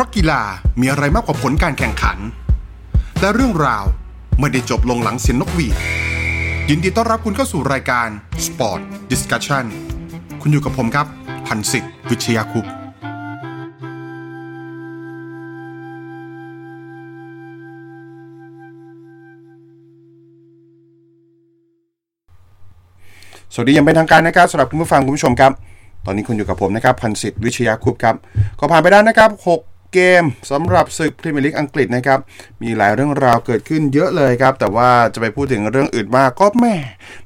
ราะกีฬามีอะไรมากกว่าผลการแข่งขัน และเรื่องราวไม่ได้จบลงหลังเสียงนกหวีด ยินดีต้อนรับคุณเข้าสู่รายการ Sport Discussion คุณอยู่กับผมครับ พันศิษย์วิชยาคุปสวัสดียังเป็นทางการนะครับสำหรับคุณผู้ฟังคุณผู้ชมครับ ตอนนี้คุณอยู่กับผมนะครับพันศิษย์วิชยาคุปครับ ก็ผ่านไปแล้นะครับ6 เกมสำหรับศึกพรีเมียร์ลีกอังกฤษนะครับ มีหลายเรื่องราวเกิดขึ้นเยอะเลยครับ แต่ว่าจะไปพูดถึงเรื่องอื่นมากก็แม่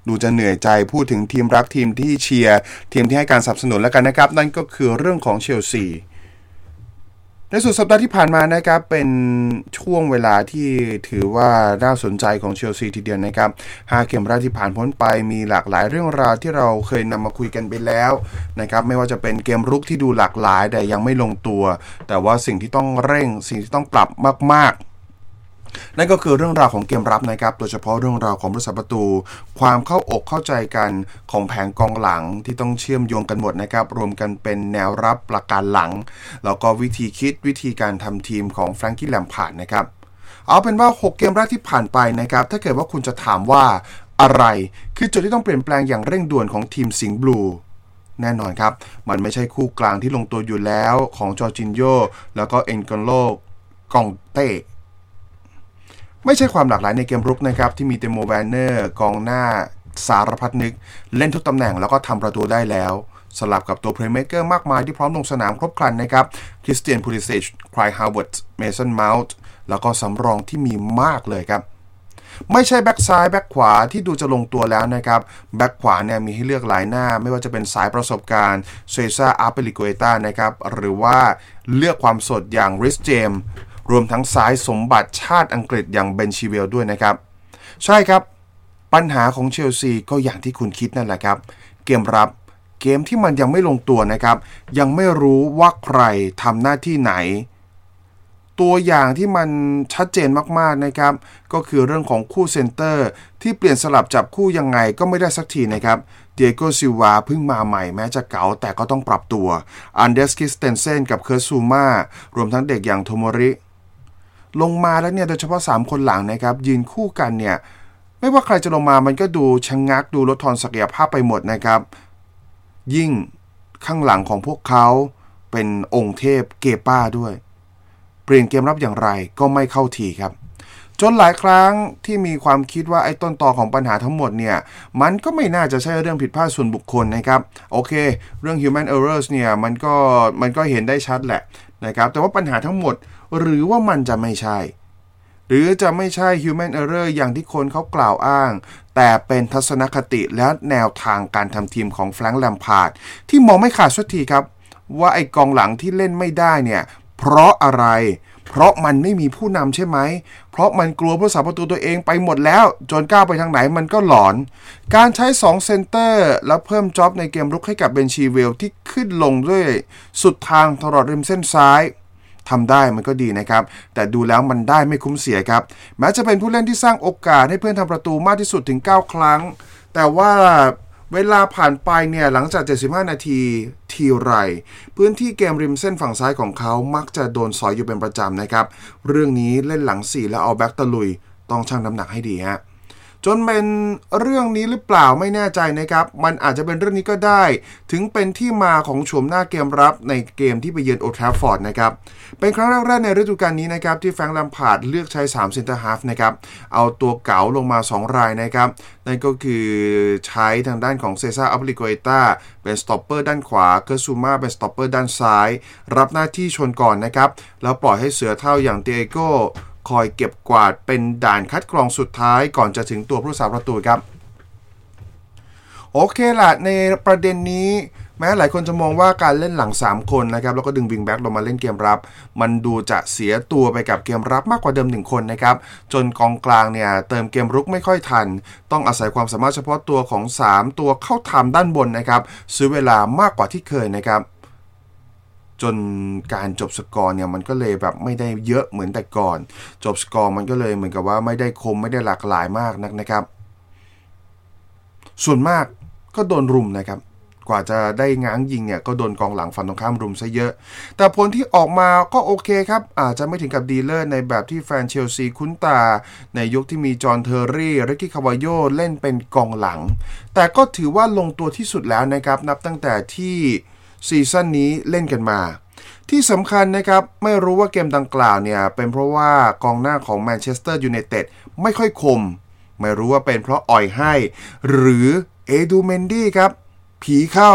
ดูจะเหนื่อยใจพูดถึงทีมรักทีมที่เชียร์ ทีมที่ให้การสนับสนุนแล้วกันนะครับ นั่นก็คือเรื่องของเชลซี ในสุดสัปดาห์ที่ผ่านมานะครับเป็นช่วงเวลาที่ถือว่าน่าสนใจของเชลซีทีเดียวนะครับหกเกมแรกที่ผ่านพ้นไปมีหลากหลายเรื่องราวที่เราเคยนำมาคุยกันไปแล้วนะครับไม่ว่าจะเป็นเกมรุกที่ดูหลากหลายแต่ยังไม่ลงตัว แต่ว่าสิ่งที่ต้องเร่งสิ่งที่ต้องปรับมากๆ นั่นก็คือเรื่องราวของเกมรับนะครับ โดยเฉพาะเรื่องราวของผู้รักษาประตู ความเข้าอกเข้าใจกันของแผงกองหลังที่ต้องเชื่อมโยงกันหมดนะครับ รวมกันเป็นแนวรับปราการหลัง แล้วก็วิธีคิดวิธีการทำทีมของแฟรงกี้แลมพาร์ดนะครับ เอาเป็นว่า 6 เกมแรกที่ผ่านไปนะครับ ถ้าเกิดว่าคุณจะถามว่าอะไร คือจุดที่ต้องเปลี่ยนแปลงอย่างเร่งด่วนของทีมสิงห์บลูแน่นอนครับ มันไม่ใช่คู่กลางที่ลงตัวอยู่แล้วของจอร์จินโญ่แล้วก็เอ็นโกโล่ก็องเต้ ไม่ใช่ความหลากหลายในเกมรุกนะครับ ที่มีติโมแวร์เนอร์กองหน้าสารพัดนึก เล่นทุกตำแหน่งแล้วก็ทำประตูได้แล้ว สลับกับตัวเพลย์เมกเกอร์มากมายที่พร้อมลงสนามครบครันนะครับคริสเตียนพูลิเซชคลายฮาวเวิร์ดเมสันเมาส์แล้วก็สำรองที่มีมากเลยครับไม่ใช่แบ็กซ้ายแบ็กขวาที่ดูจะลงตัวแล้วนะครับ แบ็กขวาเนี่ยมีให้เลือกหลายหน้า ไม่ว่าจะเป็นสายประสบการณ์เซซาร์อัซปิลิกวยต้านะครับ หรือว่าเลือกความสดอย่างรีซเจมส์ รวมทั้งซ้ายสมบัติชาติอังกฤษอย่างเบนชิลเวลล์ด้วยนะครับ ใช่ครับ ปัญหาของเชลซีก็อย่างที่คุณคิดนั่นแหละครับ เกมรับเกมที่มันยังไม่ลงตัวนะครับ ยังไม่รู้ว่าใครทำหน้าที่ไหน ตัวอย่างที่มันชัดเจนมากๆนะครับ ก็คือเรื่องของคู่เซนเตอร์ ที่เปลี่ยนสลับจับคู่ยังไงก็ไม่ได้สักทีนะครับติอาโก้ซิลวาเพิ่งมาใหม่แม้จะเก๋าแต่ก็ต้องปรับตัว อันเดรียสคริสเตนเซ่นกับเคิร์ตซูม่ารวมทั้งเด็กอย่างโทโมรี่ ลงมาแล้วเนี่ยโดยเฉพาะ 3 คนหลังนะครับยืนคู่กันเนี่ยไม่ว่าใครจะลงมามันก็ดูชะงงักดูลดทอนศักยภาพไปหมดนะครับ ยิ่งข้างหลังของพวกเขาเป็นองค์เทพเกป้าด้วย เปลี่ยนเกมรับอย่างไรก็ไม่เข้าทีครับ นหลายครั้งที่มีความคิดว่าไอ้ต้นตอของปัญหาทั้งหมดเนี่ย มันก็ไม่น่าจะใช่เรื่องผิดพลาดส่วนบุคคลนะครับ โอเค เรื่อง human errors เนี่ย มันก็มันก็เห็นได้ชัดแหละนะครับ แต่ว่าปัญหาทั้งหมดหรือว่ามันจะไม่ใช่ หรือจะไม่ใช่ human error อย่างที่คนเขากล่าวอ้าง แต่เป็นทัศนคติและแนวทางการทำทีมของแฟรงค์แลมพาร์ดที่มองไม่ขาดสักทีครับ ว่าไอ้กองหลังที่เล่นไม่ได้เนี่ยเพราะอะไรเพราะมันไม่มีผู้นำใช่ไหม เพราะมันกลัวผู้รักษาประตูตัวเองไปหมดแล้ว จนก้าวไปทางไหนมันก็หลอน การใช้ 2 เซนเตอร์ แล้วเพิ่ม job ในเกมรุกให้กับเบนชิลเวลล์ที่ขึ้นลงด้วยสุดทางตลอดริมเส้นซ้ายทำได้มันก็ดีนะครับ แต่ดูแล้วมันได้ไม่คุ้มเสียครับ แม้จะเป็นผู้เล่นที่สร้างโอกาสให้เพื่อนทำประตูมากที่สุดถึง 9 ครั้ง แต่ว่า เวลาผ่านไปเนี่ยหลังจาก 75 นาทีทีไร พื้นที่เกมริมเส้นฝั่งซ้ายของเขามักจะโดนสอยอยู่เป็นประจำนะครับ เรื่องนี้เล่นหลัง4แล้วเอาแบ็กตะลุย ต้องชั่งน้ำหนักให้ดีฮะ จนเป็นเรื่องนี้หรือเปล่าไม่แน่ใจนะครับ มันอาจจะเป็นเรื่องนี้ก็ได้ ถึงเป็นที่มาของโฉมหน้าเกมรับในเกมที่ไปเยือนโอลด์แทรฟฟอร์ดนะครับ เป็นครั้งแรกๆในฤดูกาลนี้นะครับที่แฟรงค์แลมพาร์ดเลือกใช้3เซนเตอร์ฮาล์ฟนะครับ เอาตัวเก๋าลงมา 2 รายนะครับ นั่นก็คือใช้ทางด้านของเซซาร์อัซปิลิกวยต้าเป็นสต็อปเปอร์ด้านขวา เคิร์ตซูม่าเป็นสต็อปเปอร์ด้านซ้าย รับหน้าที่ชนก่อนนะครับ แล้วปล่อยให้เสือเฒ่าอย่างติอาโก้ คอยเก็บกวาดเป็นด่านคัดกรองสุดท้ายก่อนจะถึงตัวผู้รักษาประตูครับ โอเคละในประเด็นนี้แม้หลายคนจะมองว่าการเล่นหลัง 3 คนนะครับแล้วก็ดึงวิงแบ็กลงมาเล่นเกมรับ มันดูจะเสียตัวไปกับเกมรับมากกว่าเดิม 1 คนนะครับจนกองกลางเนี่ยเติมเกมรุกไม่ค่อยทัน ต้องอาศัยความสามารถเฉพาะตัวของ 3 ตัวเข้าทำด้านบนนะครับซื้อเวลามากกว่าที่เคยนะครับ จนการจบสกอร์เนี่ยมันก็เลยแบบไม่ได้เยอะเหมือนแต่ก่อน จบสกอร์มันก็เลยเหมือนกับว่าไม่ได้คมไม่ได้หลากหลายมากนักนะครับ ส่วนมากก็โดนรุมนะครับ กว่าจะได้ง้างยิงเนี่ยก็โดนกองหลังฝั่งตรงข้ามรุมซะเยอะ แต่ผลที่ออกมาก็โอเคครับ อาจจะไม่ถึงกับดีเลิศในแบบที่แฟนเชลซีคุ้นตา ในยุคที่มีจอห์นเทอร์รี่ริกกี้คาร์วัลโญ่เล่นเป็นกองหลัง แต่ก็ถือว่าลงตัวที่สุดแล้วนะครับนับตั้งแต่ที่ ซีซั่นนี้เล่นกันมา ที่สำคัญนะครับ ไม่รู้ว่าเกมดังกล่าวเนี่ย เป็นเพราะว่ากองหน้าของแมนเชสเตอร์ยูไนเต็ดไม่ค่อยคม ไม่รู้ว่าเป็นเพราะอ่อยให้ หรือเอดูอาร์เมนดี้ครับ ผีเข้า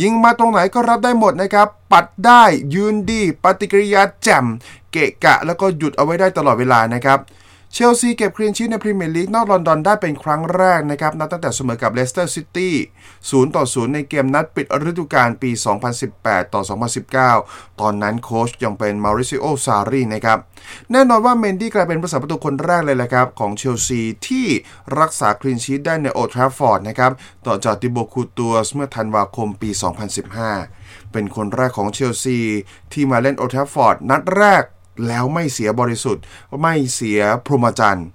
ยิงมาตรงไหนก็รับได้หมดนะครับ ปัดได้ยืนดี ปฏิกิริยาแจ่มเกะกะ แล้วก็หยุดเอาไว้ได้ตลอดเวลานะครับ เชลซีเก็บคลีนชีตในพรีเมียร์ลีกนอกลอนดอนได้เป็นครั้งแรกนะครับ นับตั้งแต่เสมอกับเลสเตอร์ซิตี้0ต่อ 0 ในเกมนัดปิดฤดูกาลปี 2018 ต่อ 2019 ตอนนั้นโค้ชยังเป็นเมาริซิโอซาร์รี่นะครับ แน่นอนว่าเมนดี้กลายเป็นผู้รักษาประตูคนแรกเลยแหละครับ ของเชลซีที่รักษาคลีนชีตได้ในโอลด์แทรฟฟอร์ดนะครับ ต่อจากติโบต์กูร์ตัวส์เมื่อธันวาคมปี 2015 เป็นคนแรกของเชลซีที่มาเล่นโอลด์แทรฟฟอร์ดนัดแรก แล้วไม่เสียบริสุทธิ์ ไม่เสียพรหมจรรย์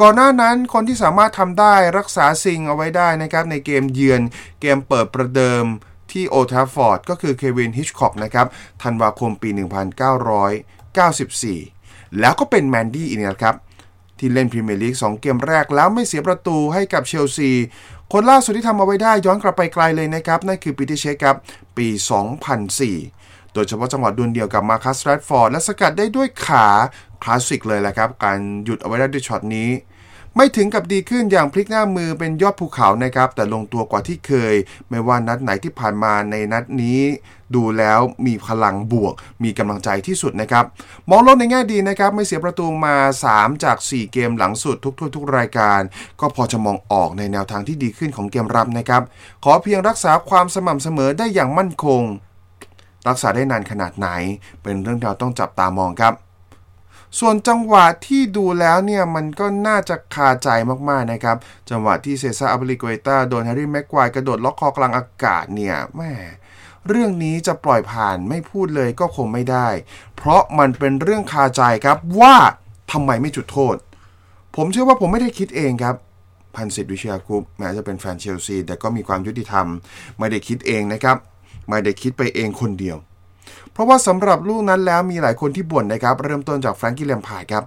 ก่อนหน้านั้นคนที่สามารถทำได้รักษาซิงเอาไว้ได้นะครับในเกมเยือนเกมเปิดประเดิมที่โอลด์แทรฟฟอร์ดก็คือเควินฮิตช์ค็อกนะครับธันวาคมปี 1994 แล้วก็เป็นเมนดี้อีกนะครับที่เล่นพรีเมียร์ลีก2เกมแรกแล้วไม่เสียประตูให้กับเชลซี คนล่าสุดที่ทำเอาไว้ได้ย้อนกลับไปไกลเลยนะครับ นั่นคือปีเตอร์เช็กครับปี 2004 โดยเฉพาะจังหวะดวลเดี่ยวกับมาคัสแรดฟอร์ดและสกัดได้ด้วยขาคลาสสิกเลยแหละครับ การหยุดเอาไว้ได้ด้วยช็อตนี้ ไม่ถึงกับดีขึ้นอย่างพลิกหน้ามือเป็นยอดภูเขานะครับ แต่ลงตัวกว่าที่เคย ไม่ว่านัดไหนที่ผ่านมาในนัดนี้ ดูแล้วมีพลังบวก มีกำลังใจที่สุดนะครับ มองโลกในแง่ดีนะครับ ไม่เสียประตูมา 3 จาก 4 เกมหลังสุดทุกๆทุกรายการ ก็พอจะมองออกในแนวทางที่ดีขึ้นของเกมรับนะครับ ขอเพียงรักษาความสม่ำเสมอได้อย่างมั่นคง รักษาได้นานขนาดไหน เป็นเรื่องที่เราต้องจับตามองครับ ส่วนจังหวะที่ดูแล้วเนี่ยมันก็น่าจะคาใจมากๆนะครับ จังหวะที่เซซาร์อัซปิลิกวยต้าโดนแฮร์รี่แม็กไกวร์กระโดดล็อกคอกลางอากาศเนี่ยแม่เรื่องนี้จะปล่อยผ่านไม่พูดเลยก็คงไม่ได้ เพราะมันเป็นเรื่องคาใจครับว่าทำไมไม่จุดโทษ ผมเชื่อว่าผมไม่ได้คิดเองครับพันสิทธิ์วิเชียคุปแม้จะเป็นแฟนเชลซีแต่ก็มีความยุติธรรม ไม่ได้คิดเองนะครับ ไม่ได้คิดไปเองคนเดียว เพราะว่าสำหรับลูกนั้นแล้วมีหลายคนที่บ่นนะครับ เริ่มต้นจากแฟรงกี้แลมพาร์ดครับ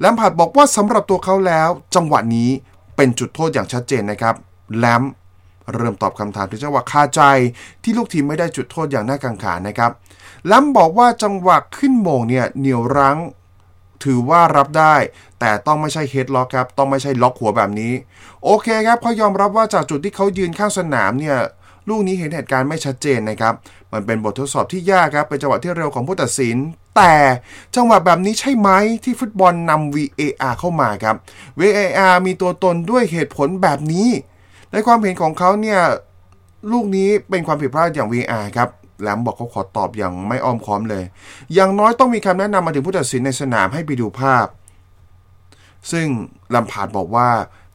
แลมพาร์ดบอกว่าสำหรับตัวเขาแล้ว จังหวะนี้เป็นจุดโทษอย่างชัดเจนนะครับแลมเริ่มตอบคำถามถึงจังหวะคาใจที่ลูกทีมไม่ได้จุดโทษอย่างน่ากังขานะครับแลมบอกว่าจังหวะขึ้นโหม่งเนี่ยเหนี่ยวรั้งถือว่ารับได้ แต่ต้องไม่ใช่ headlock ครับ ต้องไม่ใช่ล็อกหัวแบบนี้ โอเคครับเขายอมรับว่าจากจุดที่เขายืนข้างสนามเนี่ย ลูกนี้เห็นเหตุการณ์ไม่ชัดเจนนะครับ มันเป็นบททดสอบที่ยากครับ เป็นจังหวะที่เร็วของผู้ตัดสิน แต่จังหวะแบบนี้ใช่ไหมที่ฟุตบอลนำ VAR เข้ามาครับ VAR มีตัวตนด้วยเหตุผลแบบนี้ ในความเห็นของเขาเนี่ยลูกนี้เป็นความผิดพลาดอย่าง VR ครับแลมบอกเขาขอตอบอย่างไม่อ้อมค้อมเลย อย่างน้อยต้องมีคำแนะนำมาถึงผู้ตัดสินในสนามให้ไปดูภาพ ซึ่งลัมพาดบอกว่า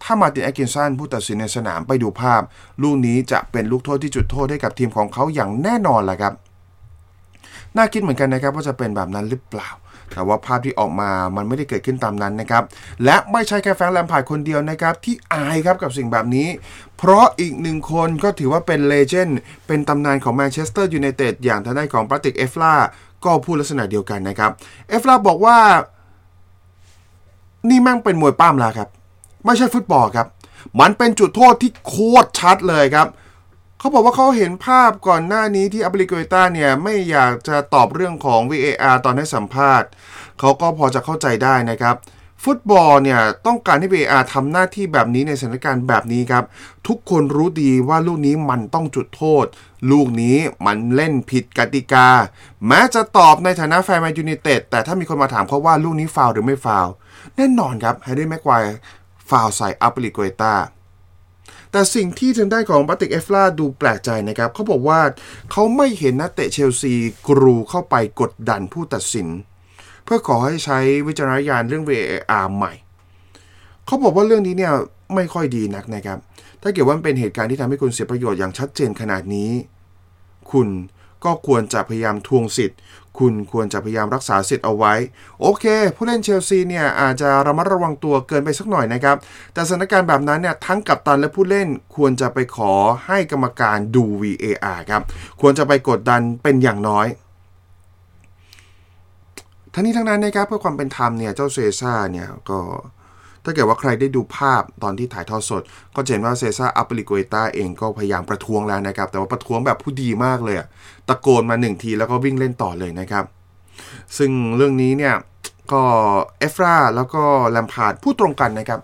ถ้ามาตินแอคกินสันผู้ตัดสินในสนามไปดูภาพ ลูกนี้จะเป็นลูกโทษที่จุดโทษให้กับทีมของเขาอย่างแน่นอนแหละครับ น่าคิดเหมือนกันนะครับว่าจะเป็นแบบนั้นหรือเปล่า แต่ว่าภาพที่ออกมามันไม่ได้เกิดขึ้นตามนั้นนะครับ และไม่ใช่แค่แฟรงค์แลมพาร์ดคนเดียวนะครับ ที่อายครับกับสิ่งแบบนี้ เพราะอีกหนึ่งคนก็ถือว่าเป็น legend เป็นตำนานของแมนเชสเตอร์ยูไนเต็ดอย่างทางด้านของปาทริซเอฟราก็พูดลักษณะเดียวกันนะครับเอฟราบอกว่า นี่แม่งเป็นมวยปล้ำแล้วครับ ไม่ใช่ฟุตบอลครับ มันเป็นจุดโทษที่โคตรชัดเลยครับเขาบอกว่าเขาเห็นภาพก่อนหน้านี้ที่อัซปิลิกวยต้าเนี่ยไม่อยากจะตอบเรื่องของ VAR ตอนให้สัมภาษณ์ เขาก็พอจะเข้าใจได้นะครับ ฟุตบอลเนี่ยต้องการให้ VAR ทำหน้าที่แบบนี้ในสถานการณ์แบบนี้ครับ ทุกคนรู้ดีว่าลูกนี้มันต้องจุดโทษ ลูกนี้มันเล่นผิดกติกา แม้จะตอบในฐานะแฟนแมนยูไนเต็ดแต่ถ้ามีคนมาถามเขาว่าลูกนี้ฟาวล์หรือไม่ฟาวล์แน่นอนครับแฮร์รี่แม็กไกวร์ ฟาวใส่อัปริโกเอตาแต่สิ่งที่ทางด้านของปาติกเอฟลาดูแปลกใจนะครับเขาบอกว่าเขาไม่เห็นนักเตะเชลซีกรูเข้าไปกดดันผู้ตัดสิน เพื่อขอให้ใช้วิจารณญาณเรื่อง VAR ใหม่ เขาบอกว่าเรื่องนี้เนี่ยไม่ค่อยดีนักนะครับ ถ้าเกิดว่าเป็นเหตุการณ์ที่ทำให้คุณเสียประโยชน์อย่างชัดเจนขนาดนี้ คุณก็ควรจะพยายามทวงสิทธิ์ คุณควรจะพยายามรักษาสิทธิ์เอาไว้ โอเค ผู้เล่นเชลซีเนี่ยอาจจะระมัดระวังตัวเกินไปสักหน่อยนะครับ แต่สถานการณ์แบบนั้นเนี่ยทั้งกัปตันและผู้เล่นควรจะไปขอให้กรรมการดู VAR ครับ ควรจะไปกดดันเป็นอย่างน้อย ทั้งนี้ทั้งนั้นนะครับเพื่อความเป็นธรรมเนี่ยเจ้าเซซ่าเนี่ยก็ ถ้าเกิดว่าใครได้ดูภาพตอนที่ถ่ายทอดสด ก็เห็นว่าเซซ่าอัปริโกเอตาเองก็พยายามประท้วงแล้วนะครับ แต่ว่าประท้วงแบบผู้ดีมากเลย ตะโกนมาหนึ่งทีแล้วก็วิ่งเล่นต่อเลยนะครับ ซึ่งเรื่องนี้เนี่ยก็เอฟราแล้วก็แลมพาร์ดพูดตรงกันนะครับ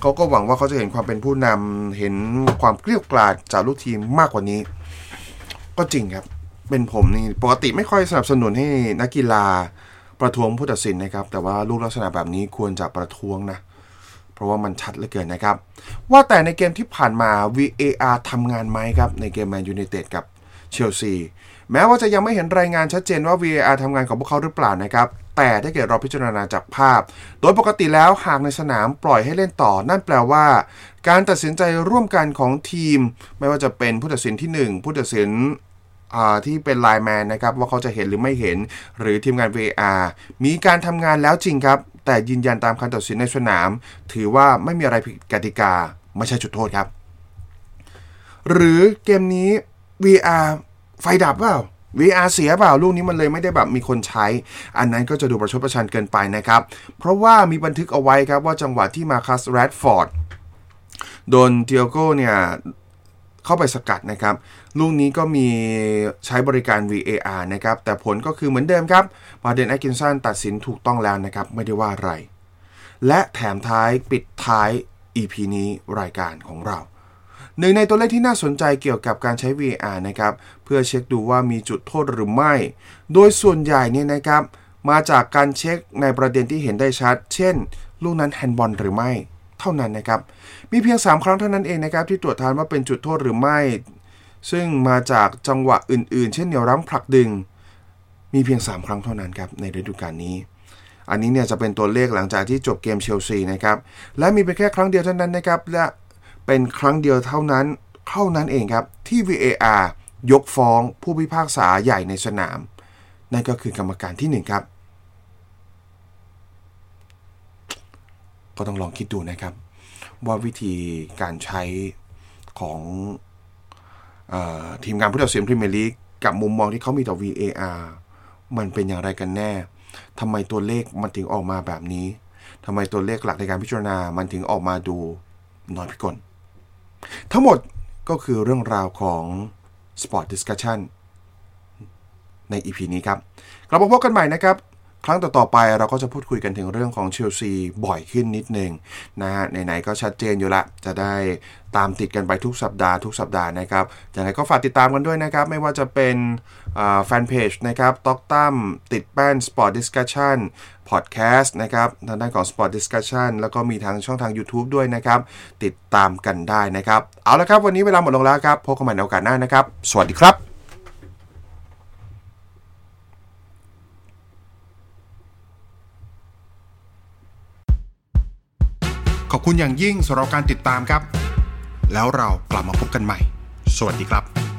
เขาก็หวังว่าเขาจะเห็นความเป็นผู้นำเห็นความเกรี้ยวกราดจากลูกทีมมากกว่านี้ ก็จริงครับเป็นผมนี่ปกติไม่ค่อยสนับสนุนให้นักกีฬาประท้วงผู้ตัดสินนะครับ แต่ว่าลูกลักษณะแบบนี้ควรจะประท้วงนะ เพราะว่ามันชัดเหลือเกินนะครับ ว่าแต่ในเกมที่ผ่านมา VAR ทำงานไหมครับ ในเกมแมนยูไนเต็ดกับเชลซีแม้ว่าจะยังไม่เห็นรายงานชัดเจนว่า VAR ทำงานของพวกเขาหรือเปล่านะครับ แต่ถ้าเกิดเราพิจารณาจากภาพ โดยปกติแล้วหากในสนามปล่อยให้เล่นต่อ นั่นแปลว่า การตัดสินใจร่วมกันของทีม ไม่ว่าจะเป็นผู้ตัดสินที่ 1 ผู้ตัดสินที่เป็นไลน์แมนนะครับว่าเขาจะเห็นหรือไม่เห็น หรือทีมงาน VAR มีการทำงานแล้วจริงครับ แต่ยืนยันตามคำตัดสินในสนาม ถือว่าไม่มีอะไรผิดกติกาไม่ใช่จุดโทษครับ หรือเกมนี้ VR ไฟดับเปล่า VR เสียเปล่าลูกนี้มันเลยไม่ได้แบบมีคนใช้ อันนั้นก็จะดูประชดประชันเกินไปนะครับ เพราะว่ามีบันทึกเอาไว้ครับว่าจังหวะที่มาคัสแรดฟอร์ดโดนเทียโก้เนี่ย เข้าไปสกัดนะครับ ลูกนี้ก็มีใช้บริการ VAR นะครับ แต่ผลก็คือเหมือนเดิมครับมาเดนแอกินสันตัดสินถูกต้องแล้วนะครับ ไม่ได้ว่าอะไร และแถมท้ายปิดท้าย EP นี้รายการของเราหนึ่งในตัวเลขที่น่าสนใจเกี่ยวกับการใช้ VAR นะครับ เพื่อเช็คดูว่ามีจุดโทษหรือไม่ โดยส่วนใหญ่เนี่ยนะครับ มาจากการเช็คในประเด็นที่เห็นได้ชัด เช่น ลูกนั้นแฮนด์บอลหรือไม่ เท่านั้นนะครับ มีเพียง 3 ครั้งเท่านั้นเองนะครับ ที่ตรวจทานว่าเป็นจุดโทษหรือไม่ ซึ่งมาจากจังหวะอื่น ๆ เช่นเหนี่ยวรั้งผลักดึง มีเพียง 3 ครั้งเท่านั้นครับในฤดูกาลนี้ อันนี้เนี่ยจะเป็นตัวเลขหลังจากที่จบเกมเชลซีนะครับ และมีเพียงแค่ครั้งเดียวเท่านั้นนะครับ และเป็นครั้งเดียวเท่านั้นเท่านั้นเองครับที่ VAR ยกฟ้องผู้พิพากษาใหญ่ในสนาม นั่นก็คือกรรมการที่1ครับ ก็ต้องลองคิดดูนะครับ ว่าวิธีการใช้ของอทีมงานผู้ตัดสินพรีเมียร์ลีกกับมุมมองที่เขามีต่อ VAR มันเป็นอย่างไรกันแน่ทำไมตัวเลขมันถึงออกมาแบบนี้ทำไมตัวเลขหลักในการพิจารณามันถึงออกมาดูน้อยพิกล ทั้งหมดก็คือเรื่องราวของ Sport Discussion ใน EP นี้ครับ กลับมาพบกันใหม่นะครับ ครั้งต่อๆไปเราก็จะพูดคุยกันถึงเรื่องของเชลซีบ่อยขึ้นนิดนึงนะฮะไหนๆก็ชัดเจนอยู่ละ จะได้ตามติดกันไปทุกสัปดาห์ทุกสัปดาห์นะครับอย่างไรก็ฝากติดตามกันด้วยนะครับ ไม่ว่าจะเป็นแฟนเพจนะครับต็อกตั้มติดแป้น Sport Discussion Podcast นะครับทางด้านของ Sport Discussion แล้วก็มีทางช่องทาง YouTube ด้วยนะครับ ติดตามกันได้นะครับ เอาละครับ วันนี้เวลาหมดลงแล้วครับพบกันใหม่ในโอกาสหน้านะครับ สวัสดีครับขอบ คุณอย่างยิ่งสำหรับการติดตามครับ แล้วเรากลับมาพบกันใหม่ สวัสดีครับ